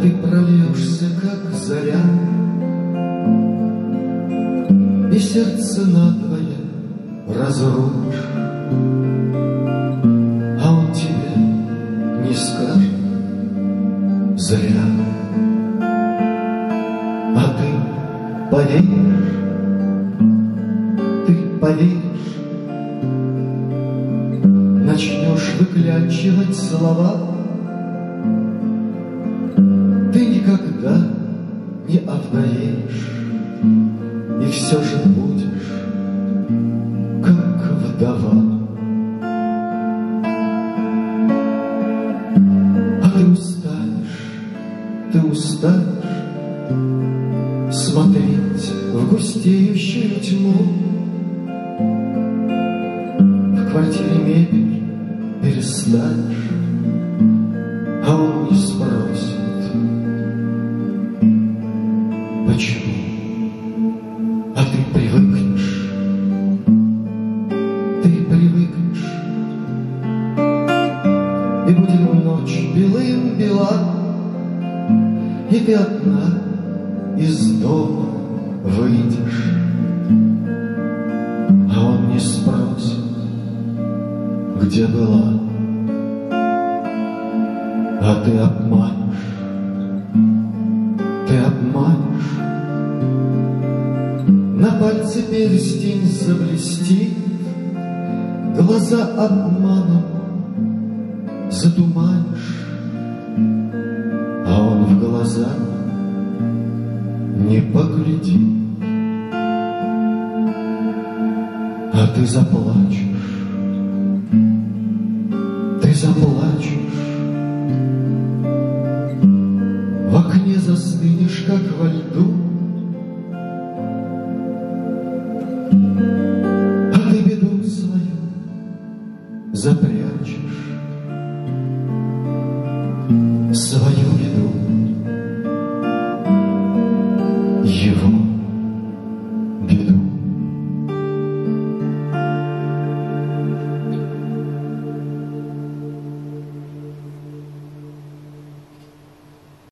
ты прольешься, как заря, И сердце надвое разрушишь, А он тебе не скажет зря. А ты поверишь, ты поверишь, Начнешь выклячивать слова — овдовеешь, и все же будешь, как вдова. А ты устанешь, ты устанешь смотреть в густеющую тьму. В квартире мебель перестанешь, а он не спросит, почему. А ты привыкнешь, ты привыкнешь, и будет ночь белым бела, и ты одна из дома выйдешь, а он не спросит, где была, а ты обманешь, ты обманешь. На пальце перстень заблестит, глаза обманом затуманишь, а он в глаза не погляди, а ты заплачешь, ты заплачешь, в окне застынешь, как во льду, А ты беду свою запрячешь, свою беду его.